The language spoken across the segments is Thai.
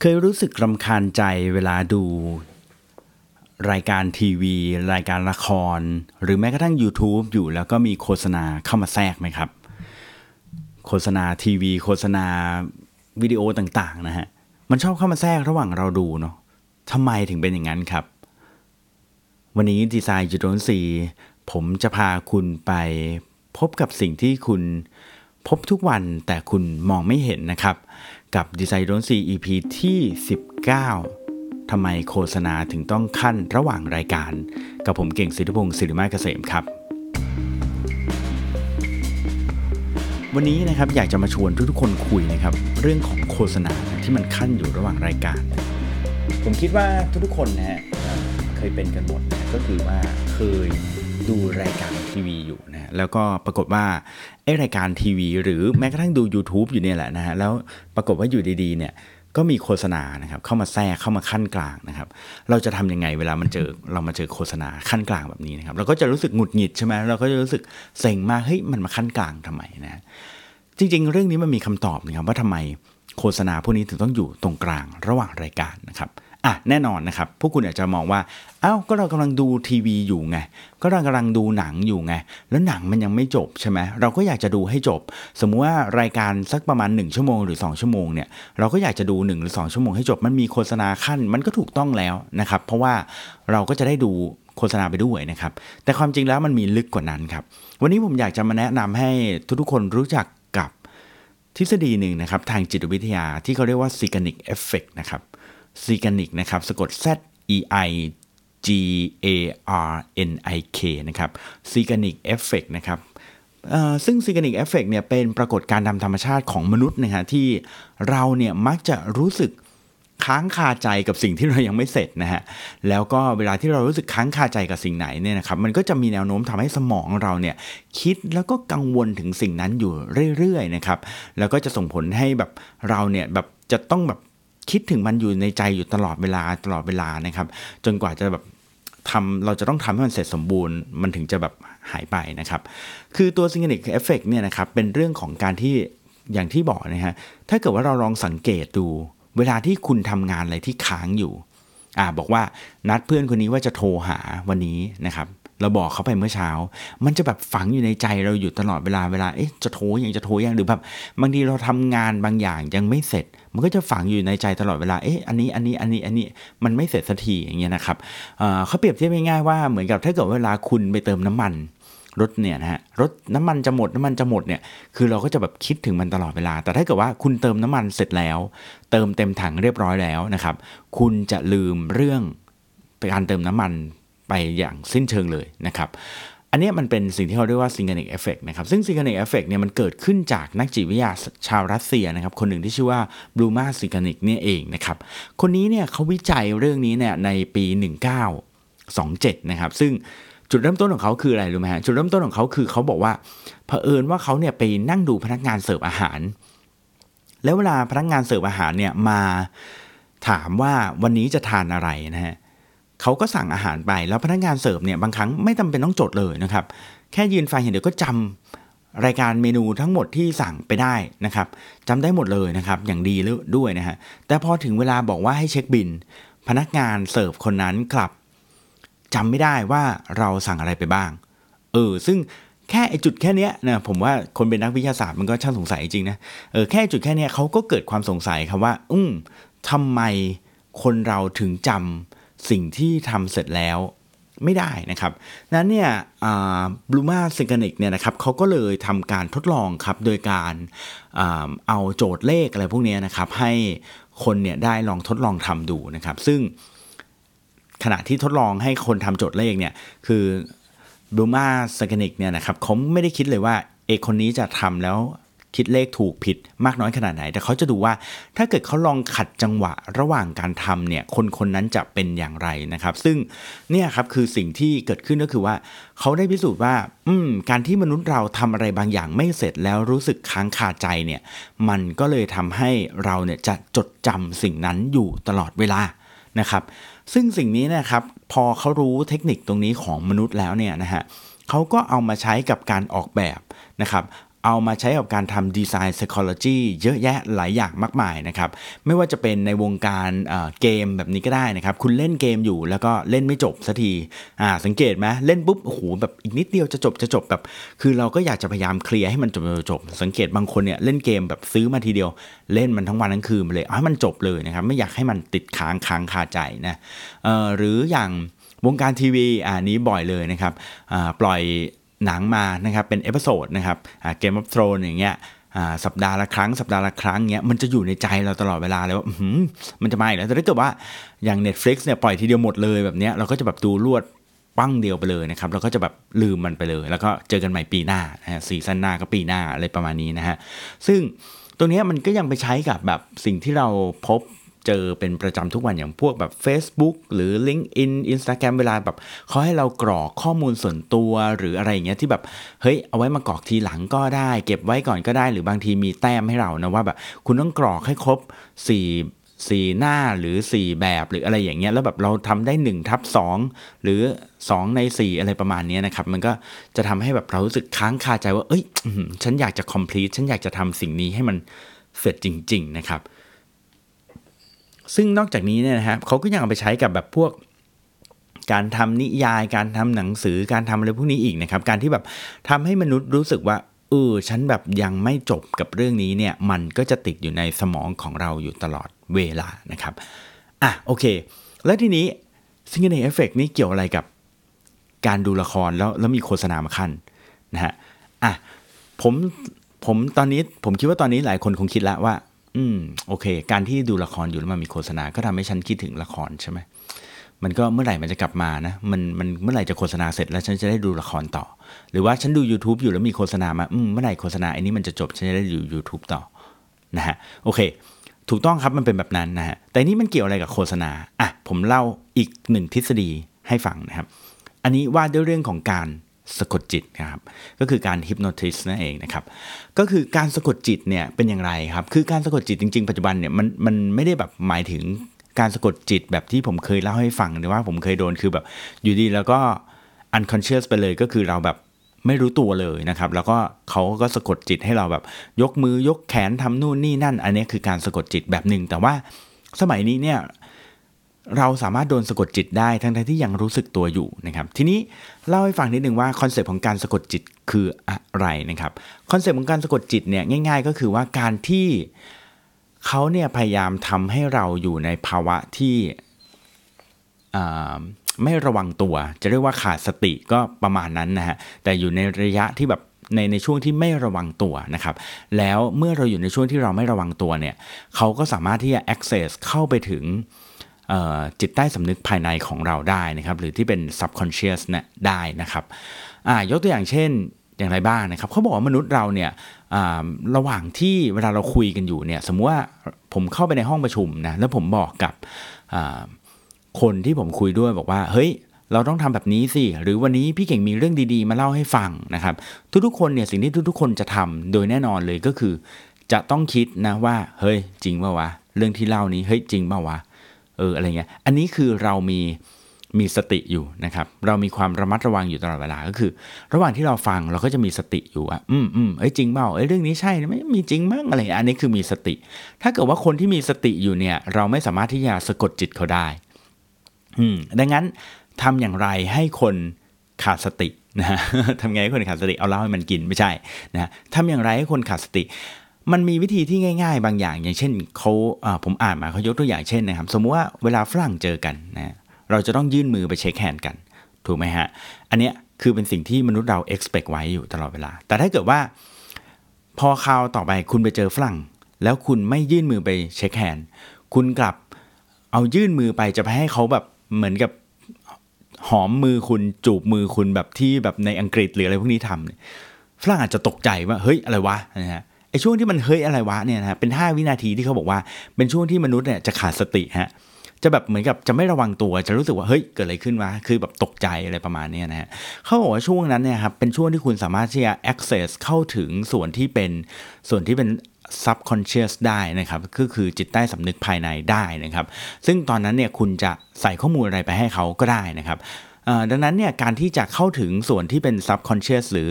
เคยรู้สึกรำคาญใจเวลาดู รายการทีวี รายการละคร หรือแม้กระทั่ง YouTube อยู่แล้วก็มีโฆษณาเข้ามาแทรกไหมครับ โฆษณาทีวี โฆษณาวิดีโอต่างๆนะฮะมันชอบเข้ามาแทรกระหว่างเราดูเนาะทำไมถึงเป็นอย่างนั้นครับ วันนี้ดีไซน์จุดร้นสีผมจะพาคุณไปพบกับสิ่งที่คุณพบทุกวันแต่คุณมองไม่เห็นนะครับ กับดีไซน์ร้อนสี EP ที่ 19 ทำไมโฆษณาถึงต้องขั้นระหว่างรายการ กับผมเก่งสิทธิพงศ์สิริมาเกษมครับ วันนี้นะครับอยากจะมาชวนทุกๆคนคุยนะครับ เรื่องของโฆษณาที่มันขั้นอยู่ระหว่างรายการ ผมคิดว่าทุกๆคนนะฮะเคยเป็นกันหมดนะก็คือว่า เคยดูรายการทีวีอยู่นะแล้วก็ปรากฏว่าไอรายการทีวี หรือแม้กระทั่งดู YouTube อยู่เนี่ยแหละนะฮะแล้วปรากฏว่าอยู่ดีๆเนี่ยก็มีโฆษณานะครับเข้ามาแทรกเข้ามาขั้นกลางนะครับ เราจะทำยังไงเวลามันเจอเรามาเจอโฆษณาขั้นกลางแบบนี้นะครับ เราก็จะรู้สึกหงุดหงิดใช่ไหมเราก็จะรู้สึกเซ็งมากเฮ้ยมันมาขั้นกลางทำไมนะจริง ๆ เรื่องนี้มันมีคำตอบนะครับว่าทำไมโฆษณาพวกนี้ถึงต้องอยู่ตรงกลางระหว่างรายการนะครับ อะแน่นอนนะครับ พวกคุณอาจจะมองว่า เอ้าก็เรากำลังดูทีวีอยู่ไง ก็เรากำลังดูหนังอยู่ไง แล้วหนังมันยังไม่จบใช่ไหมเราก็อยากจะดูให้จบ สมมุติว่ารายการสักประมาณ 1 ชั่วโมงหรือ 2 ชั่วโมงเนี่ย เราก็อยากจะดู 1 หรือ 2 ชั่วโมงให้จบ มันมีโฆษณาขั้น มันก็ถูกต้องแล้วนะครับ เพราะว่าเราก็จะได้ดูโฆษณาไปด้วยนะครับ แต่ความจริงแล้วมันมีลึกกว่านั้นครับ วันนี้ผมอยากจะมาแนะนำให้ทุกๆคนรู้จักกับทฤษฎีหนึ่งนะครับทางจิตวิทยาที่เขาเรียกว่า Zeigarnik Effect นะครับ Zeigarnik นะครับสะกด Z E I G A R N I K นะครับ Zeigarnik Effect นะครับซึ่ง Zeigarnik Effect เนี่ยเป็นปรากฏการณ์ตามธรรมชาติของมนุษย์นะฮะที่เราเนี่ยมักจะรู้สึกค้างคาใจกับสิ่งที่เรายังไม่เสร็จนะฮะ แล้วก็เวลาที่เรารู้สึกค้างคาใจกับสิ่งไหนเนี่ยนะครับ มันก็จะมีแนวโน้มทำให้สมองเราเนี่ยคิดแล้วก็กังวลถึงสิ่งนั้นอยู่เรื่อยๆนะครับ แล้วก็จะส่งผลให้แบบเราเนี่ยแบบจะต้องแบบ คิดถึงมันอยู่ในใจอยู่ตลอดเวลาตลอดเวลานะครับ จนกว่าจะแบบทำเราจะต้องทำให้มันเสร็จสมบูรณ์ มันถึงจะแบบหายไปนะครับ คือตัว Zeigarnik Effect เนี่ยนะครับเป็นเรื่องของการที่อย่างที่บอกนะฮะถ้าเกิดว่าเราลองสังเกตดู เวลาที่คุณทำงานอะไรที่ค้างอยู่อ่าบอกว่านัดเพื่อนคนนี้ว่าจะโทรหาวันนี้นะครับ เราบอกเขาไปเมื่อเช้า มันจะแบบฝังอยู่ในใจเราอยู่ตลอดเวลาเวลาเอ๊ะจะโทรยังจะโทรยังหรือแบบบางทีเราทำงานบางอย่างยังไม่เสร็จ มันก็จะฝังอยู่ในใจตลอดเวลาเอ๊ะอันนี้อันนี้อันนี้อันนี้มันไม่เสร็จสักทีอย่างเงี้ยนะครับเขาเปรียบเทียบง่ายๆว่าเหมือนกับถ้าเกิดเวลาคุณไปเติมน้ำมันรถเนี่ยนะฮะรถน้ำมันจะหมดน้ำมันจะหมดเนี่ยคือเราก็จะแบบคิดถึงมันตลอดเวลา แต่ถ้าเกิดว่าคุณเติมน้ำมันเสร็จแล้ว เติมเต็มถังเรียบร้อยแล้วนะครับ คุณจะลืมเรื่องการเติมน้ำมัน ไปอย่างสิ้นเชิงเลยนะครับอันนี้มันเป็นสิ่งที่เขาเรียกว่า Zeigarnik Effect นะครับซึ่ง Zeigarnik Effect เนี่ยมันเกิดขึ้นจากนักจิตวิทยาชาวรัสเซียนะครับคนหนึ่งที่ชื่อว่า Bluma Zeigarnik เนี่ยเองนะครับคนนี้เนี่ยเขาวิจัยเรื่องนี้เนี่ยในปี 1927 นะครับซึ่งจุดเริ่มต้นของเขาคืออะไรรู้ไหมฮะจุดเริ่มต้นของเขาคือเขาบอกว่าเผอิญว่าเขาเนี่ยไปนั่งดูพนักงานเสิร์ฟอาหาร แล้วเวลาพนักงานเสิร์ฟอาหารเนี่ยมาถามว่าวันนี้จะทานอะไรนะฮะเขาก็สั่งอาหารไปแล้วพนักงานเสิร์ฟเนี่ยบางครั้งไม่จาเป็นต้องจดเลยนะครับ แค่ยืนฟังเห็นเดี๋ยวก็จำรายการเมนูทั้งหมดที่สั่งไปได้นะครับจำได้หมดเลยนะครับอย่างดีด้วยนะฮะแต่พอถึงเวลาบอกว่าให้เช็คบิน พนักงานเสิร์ฟคนนั้นกลับจำไม่ได้ว่าเราสั่งอะไรไปบ้างเออซึ่งแค่ไอจุดแค่นี้นะผมว่าคนเป็นนักวิทยาศาสตร์มันก็ช่างสงสัยจริงนะเออแค่จุดแค่นี้เขาก็เกิดความสงสัยครับว่า อืมทำไมคนเราถึงจำ สิ่งที่ทำเสร็จแล้วไม่ได้นะครับ นั้นเนี่ยบลูมาเซกานิกเนี่ยนะครับเขาก็เลยทำการทดลองครับโดยการเอาโจทย์เลขอะไรพวกนี้นะครับให้คนเนี่ยได้ลองทดลองทำดูนะครับ ซึ่งขณะที่ทดลองให้คนทำโจทย์เลขเนี่ยคือบลูมาเซกานิกเนี่ยนะครับเขาไม่ได้คิดเลยว่าเอกคนนี้จะทำแล้ว คิดเลขถูกผิดมากน้อยขนาดไหน แต่เขาจะดูว่าถ้าเกิดเขาลองขัดจังหวะระหว่างการทำเนี่ยคนคนนั้นจะเป็นอย่างไรนะครับ ซึ่งเนี่ยครับคือสิ่งที่เกิดขึ้นก็คือว่า เขาได้พิสูจน์ว่า อืม การที่มนุษย์เราทำอะไรบางอย่างไม่เสร็จแล้วรู้สึกค้างคาใจเนี่ย มันก็เลยทำให้เราเนี่ยจะจดจำสิ่งนั้นอยู่ตลอดเวลานะครับ ซึ่งสิ่งนี้นะครับ พอเขารู้เทคนิคตรงนี้ของมนุษย์แล้วเนี่ยนะฮะเขาก็เอามาใช้กับการออกแบบนะครับ เอามาใช้กับการทำดีไซน์ psychology เยอะแยะหลายอย่างมากมายนะครับ ไม่ว่าจะเป็นในวงการเกมแบบนี้ก็ได้นะครับ คุณเล่นเกมอยู่แล้วก็เล่นไม่จบสักทีอ่าสังเกตไหมเล่นปุ๊บโอ้โหแบบอีกนิดเดียวจะจบจะจบแบบ คือเราก็อยากจะพยายามเคลียร์ให้มันจบจบ สังเกตบางคนเนี่ยเล่นเกมแบบซื้อมาทีเดียว เล่นมันทั้งวันทั้งคืนไปเลยเอาให้มันจบเลยนะครับไม่อยากให้มันติดค้างค้างคาใจนะเอ่อหรืออย่างวงการทีวีอ่านี้บ่อยเลยนะครับอ่าปล่อย หนังมานะครับเป็น episode นะครับ Game of Thrones อย่างเงี้ยสัปดาห์ละครั้งสัปดาห์ละครั้งเงี้ยมันจะอยู่ในใจเราตลอดเวลาเลยว่ามันจะมาอีกแล้วแต่ถ้าเกิดว่าอย่าง Netflix เนี่ยปล่อยทีเดียวหมดเลยแบบเนี้ยเราก็จะแบบดูรวดปั้งเดียวไปเลยนะครับเราก็จะแบบลืมมันไปเลย แล้วก็เจอกันใหม่ปีหน้านะฮะซีซั่นหน้าก็ปีหน้าอะไรประมาณนี้นะฮะซึ่งตรงนี้มันก็ยังไปใช้กับแบบสิ่งที่เราพบ เจอเป็นประจำทุกวันอย่างพวกแบบ Facebook หรือ LinkedIn Instagram เวลาแบบเขาให้เรากรอกข้อมูลส่วนตัวหรืออะไรอย่างเงี้ยที่แบบเฮ้ยเอาไว้มากรอกทีหลังก็ได้ เก็บไว้ก่อนก็ได้ หรือบางทีมีแต้มให้เรานะว่าแบบคุณต้องกรอกให้ครบ4 4หน้าหรือ4แบบหรืออะไรอย่างเงี้ยแล้วแบบเราทำได้1ทับ2หรือ2ใน4 อะไรประมาณนี้นะครับมันก็จะทำให้แบบเรารู้สึกค้างคาใจว่าเอ้ยฉันอยากจะ complete ฉันอยากจะทำสิ่งนี้ให้มันเสร็จจริง ๆ นะครับ ซึ่งนอกจากนี้เนี่ยนะครับเขาก็ยังเอาไปใช้กับแบบพวกการทำนิยายการทำหนังสือการทำอะไรพวกนี้อีกนะครับ การที่แบบทำให้มนุษย์รู้สึกว่าเออฉันแบบยังไม่จบกับเรื่องนี้เนี่ยมันก็จะติดอยู่ในสมองของเราอยู่ตลอดเวลานะครับอะโอเค แล้วทีนี้ Zeigarnik Effect นี่เกี่ยวอะไรกับการดูละครแล้วแล้วมีโฆษณามาคั่นนะฮะอะผมผมตอนนี้ผมคิดว่าตอนนี้หลายคนคงคิดแล้วว่า อืมโอเค การที่ดูละครอยู่แล้วมันมีโฆษณาก็ทำให้ฉันคิดถึงละครใช่ไหมมันก็เมื่อไหร่มันจะกลับมานะมันมันเมื่อไหร่จะโฆษณาเสร็จแล้วฉันจะได้ดูละครต่อ หรือว่าฉันดู YouTube อยู่แล้วมีโฆษณามาอืมเมื่อไหร่โฆษณาไอ้นี้มันจะจบฉันจะได้ดู YouTube ต่อนะฮะโอเค ถูกต้องครับมันเป็นแบบนั้นนะฮะแต่นี้มันเกี่ยวอะไรกับโฆษณาอะผมเล่าอีกหนึ่งทฤษฎีให้ฟังนะครับ อันนี้ว่าด้วยเรื่องของการ สะกดจิตนะครับก็คือการฮิปโนติสนั่นเองนะครับก็คือการสะกดจิตเนี่ยเป็นอย่างไรครับคือการสะกดจิตจริง ๆ ปัจจุบันเนี่ยมันมันไม่ได้แบบหมายถึงการสะกดจิตแบบที่ผมเคยเล่าให้ฟังหรือว่าผมเคยโดนคือแบบอยู่ดีแล้วก็ unconscious ไปเลยก็คือเราแบบไม่รู้ตัวเลยนะครับ แล้วก็เขาก็สะกดจิตให้เราแบบ ยกมือยกแขนทำนู่นนี่นั่น อันนี้คือการสะกดจิตแบบหนึ่งแต่ว่าสมัยนี้เนี่ย เราสามารถโดนสะกดจิตได้ทั้งที่ยังรู้สึกตัวอยู่นะครับทีนี้เล่าให้ฟังนิดนึงว่า concept ของการสะกดจิตคืออะไรนะครับ concept ของการสะกดจิตเนี่ยง่าย ๆ ก็คือว่าการที่เขาเนี่ยพยายามทำให้เราอยู่ในภาวะที่ไม่ระวังตัว จะเรียกว่าขาดสติก็ประมาณนั้นนะฮะแต่อยู่ในระยะที่แบบในในช่วงที่ไม่ระวังตัวนะครับ แล้วเมื่อเราอยู่ในช่วงที่เราไม่ระวังตัวเนี่ยเขาก็สามารถที่จะ access เข้าไปถึง จิตใต้สำนึกภายในของเราได้นะครับหรือที่เป็น subconscious นี่ได้นะครับยกตัวอย่างเช่นอย่างไรบ้างนะครับเขาบอกว่ามนุษย์เราเนี่ยระหว่างที่เวลาเราคุยกันอยู่เนี่ยสมมติว่าผมเข้าไปในห้องประชุมนะแล้วผมบอกกับคนที่ผมคุยด้วยบอกว่า เฮ้ย เราต้องทำแบบนี้สิ หรือวันนี้พี่เก่งมีเรื่องดีๆ มาเล่าให้ฟังนะครับ ทุกๆคนเนี่ยสิ่งที่ทุกๆ คนจะทำโดยแน่นอนเลยก็คือ จะต้องคิดนะว่า เฮ้ย จริงป่าวะ เรื่องที่เล่านี้เฮ้ยจริงป่าวะ เอออะไรเงี้ยอันนี้คือเรามีมีสติอยู่นะครับเรามีความระมัดระวังอยู่ตลอดเวลาก็คือ ระหว่างที่เราฟังเราก็จะมีสติอยู่อะอืมอืมเอ้ยจริงเปล่าเอ้ยเรื่องนี้ใช่ไหมมีจริงมั้งอะไรอันนี้คือมีสติ ถ้าเกิดว่าคนที่มีสติอยู่เนี่ยเราไม่สามารถที่จะสะกดจิตเขาได้อืมดังนั้นทำอย่างไรให้คนขาดสตินะฮะทำไงให้คนขาดสติเอาเหล้าให้มันกินไม่ใช่นะทำอย่างไรให้คนขาดสติ มันมีวิธีที่ง่ายๆ บางอย่าง อย่างเช่นเขาผมอ่านมาเขายกตัวอย่างเช่นนะครับ สมมุติว่าเวลาฝรั่งเจอกันนะเราจะต้องยื่นมือไป shake hand กัน ถูกไหมฮะ อันเนี้ยคือเป็นสิ่งที่มนุษย์เรา expect ไว้อยู่ตลอดเวลา แต่ถ้าเกิดว่า พอคราวต่อไปคุณไปเจอฝรั่ง แล้วคุณไม่ยื่นมือไปเช็คแฮนด์คุณกลับเอายื่นมือไปจะไปให้เขาแบบเหมือนกับหอมมือคุณจูบมือคุณแบบที่แบบในอังกฤษหรืออะไรพวกนี้ทำฝรั่งอาจจะตกใจว่าเฮ้ยอะไรวะนะฮะ ช่วงที่มันเฮ้ยอะไรวะเนี่ยนะเป็น 5 วินาทีที่เขาบอกว่า เป็นช่วงที่มนุษย์เนี่ยจะขาดสติฮะจะแบบเหมือนกับจะไม่ระวังตัวจะรู้สึกว่าเฮ้ยเกิดอะไรขึ้นวะคือแบบตกใจอะไรประมาณนี้นะฮะเขาบอกว่าช่วงนั้นเนี่ยครับเป็นช่วงที่คุณสามารถที่จะ access เข้าถึงส่วนที่เป็นส่วนที่เป็น subconscious ได้นะครับก็คือจิตใต้สำนึกภายในได้นะครับ ซึ่งตอนนั้นเนี่ยคุณจะใส่ข้อมูลอะไรไปให้เขาก็ได้นะครับดังนั้นเนี่ยการที่จะเข้าถึงส่วนที่เป็น subconscious หรือ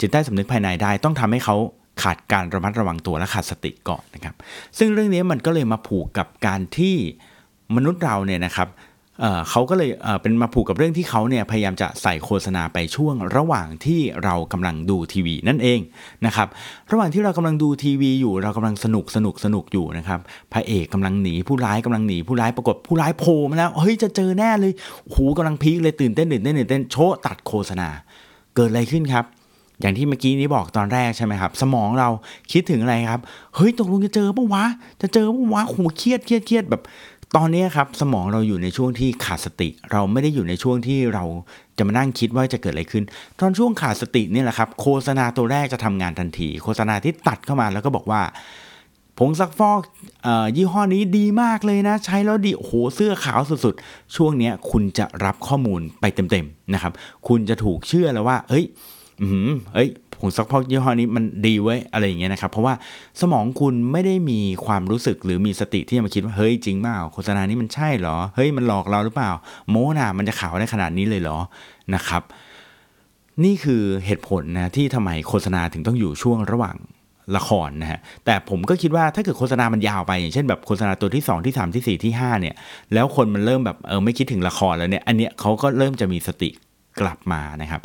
จิตใต้สำนึกภายในได้ต้องทำให้เขาขาดการระมัดระวังตัวและขาดสติก่อนนะครับ ซึ่งเรื่องนี้มันก็เลยมาผูกกับการที่มนุษย์เราเนี่ยนะครับเเขาก็เลยเเป็นมาผูกกับเรื่องที่เขาเนี่ยพยายามจะใส่โฆษณาไปช่วง ระหว่างที่เรากำลังดูทีวีนั่นเองนะครับระหว่างที่เรากำลังดูทีวีอยู่ เรากำลังสนุกสนุกสนุกอยู่นะครับพระเอกกำลังหนีผู้ร้ายกำลังหนีผู้ร้ายปรากฏผู้ร้ายโผล่มาแล้วเฮ้ยจะเจอแน่เลยโหกำลังพีคเลยตื่นเต้นตื่นเต้นตื่นเต้นโชตัดโฆษณา เกิดอะไรขึ้นครับ อย่างที่เมื่อกี้นี้บอกตอนแรกใช่ไหมครับ สมองเราคิดถึงอะไรครับ เฮ้ยตกลงจะเจอปะวะ จะเจอปะวะโหเครียดเครียดเครียดแบบ ตอนนี้ครับ สมองเราอยู่ในช่วงที่ขาดสติ เราไม่ได้อยู่ในช่วงที่เราจะมานั่งคิดว่าจะเกิดอะไรขึ้น ตอนช่วงขาดสตินี่แหละครับ โฆษณาตัวแรกจะทำงานทันที โฆษณาที่ตัดเข้ามาแล้วก็บอกว่าผงซักฟอกอยี่ห้อนี้ดีมากเลยนะ ใช้แล้วดีโอ้โหเสื้อขาวสุดๆ ช่วงนี้คุณจะรับข้อมูลไปเต็มๆนะครับ คุณจะถูกเชื่อแล้วว่า เฮ้ย อืมเอ้ยผงซักฟอกยี่ห้อนี้มันดีไว้อะไรอย่างเงี้ยนะครับ เพราะว่าสมองคุณไม่ได้มีความรู้สึกหรือมีสติที่จะมาคิดว่าเฮ้ยจริงเปล่าโฆษณานี้มันใช่เหรอเฮ้ยมันหลอกเราหรือเปล่า โมนามันจะขาวได้ขนาดนี้เลยเหรอนะครับ นี่คือเหตุผลนะที่ทำไมโฆษณาถึงต้องอยู่ช่วงระหว่างละครนะฮะแต่ผมก็คิดว่าถ้าเกิดโฆษณามันยาวไป อย่างเช่นแบบโฆษณาตัวที่ 2 ที่ 3 ที่ 4 ที่ 5 เนี่ย แล้วคนมันเริ่มแบบเออไม่คิดถึงละครแล้วเนี่ยอันเนี้ยเขาก็เริ่มจะมีสติกลับมานะครับ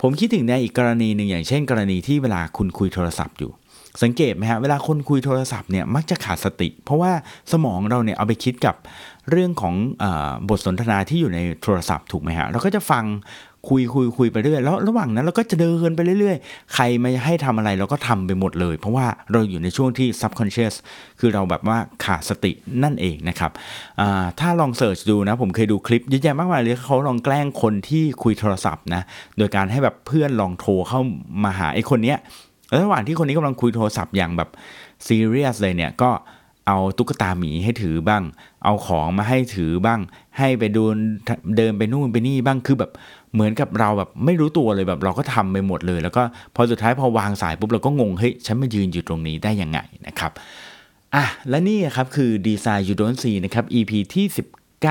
ผมคิดถึงในอีกกรณีหนึ่งอย่างเช่น กรณีที่เวลาคุณคุยโทรศัพท์อยู่ สังเกตไหมฮะเวลาคนคุยโทรศัพท์เนี่ยมักจะขาดสติ เพราะว่าสมองเราเนี่ยเอาไปคิดกับเรื่องของอบทสนทนาที่อยู่ในโทรศัพท์ถูกไหมฮะเราก็จะฟังคุยคุยคุยไปเรื่อยแล้วระหว่างนั้นเราก็จะเดินไปเรื่อยๆ ใครมาให้ทำอะไรเราก็ทำไปหมดเลย เพราะว่าเราอยู่ในช่วงที่ subconscious คือเราแบบว่าขาดสตินั่นเองนะครับถ้าลองเสิร์ชดูนะ ผมเคยดูคลิปเยอะแยะมากมายเลยเขาลองแกล้งคนที่คุยโทรศัพท์นะโดยการให้แบบเพื่อนลองโทรเข้ามาหาไอ้คนเนี้ย ระหว่างที่คนนี้กำลังคุยโทรศัพท์อย่างแบบซีเรียสเลยเนี่ยก็เอาตุ๊กตาหมีให้ถือบ้าง เอาของมาให้ถือบ้าง ให้ไปดูเดินไปนู่นไปนี่บ้าง คือแบบเหมือนกับเราแบบไม่รู้ตัวเลยแบบเราก็ทำไปหมดเลย แล้วก็พอสุดท้ายพอวางสายปุ๊บเราก็งง เฮ้ย ฉันมายืนอยู่ตรงนี้ได้ยังไงนะครับ อะ และนี่ครับคือ Design You Don't See นะครับ EP ที่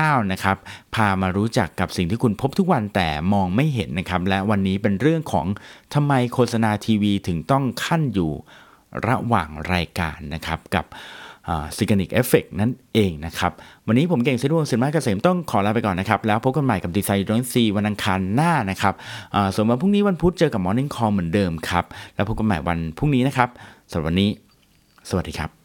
19 นะครับพามารู้จักกับสิ่งที่คุณพบทุกวันแต่มองไม่เห็นนะครับและวันนี้เป็นเรื่องของทำไมโฆษณาทีวีถึงต้องคั่นอยู่ระหว่างรายการนะครับกับ Zeigarnik Effect นั่นเองนะครับ วันนี้ผมเก่งเซดวงสินมาเกษมต้องขอลาไปก่อนนะครับ แล้วพบกันใหม่กับ Design Don't See วันอังคารหน้านะครับส่วนวันพรุ่งนี้วันพุธเจอกับ Morning Call เหมือนเดิมครับ แล้วพบกันใหม่วันพรุ่งนี้นะครับสำหรับวันนี้ สวัสดีครับ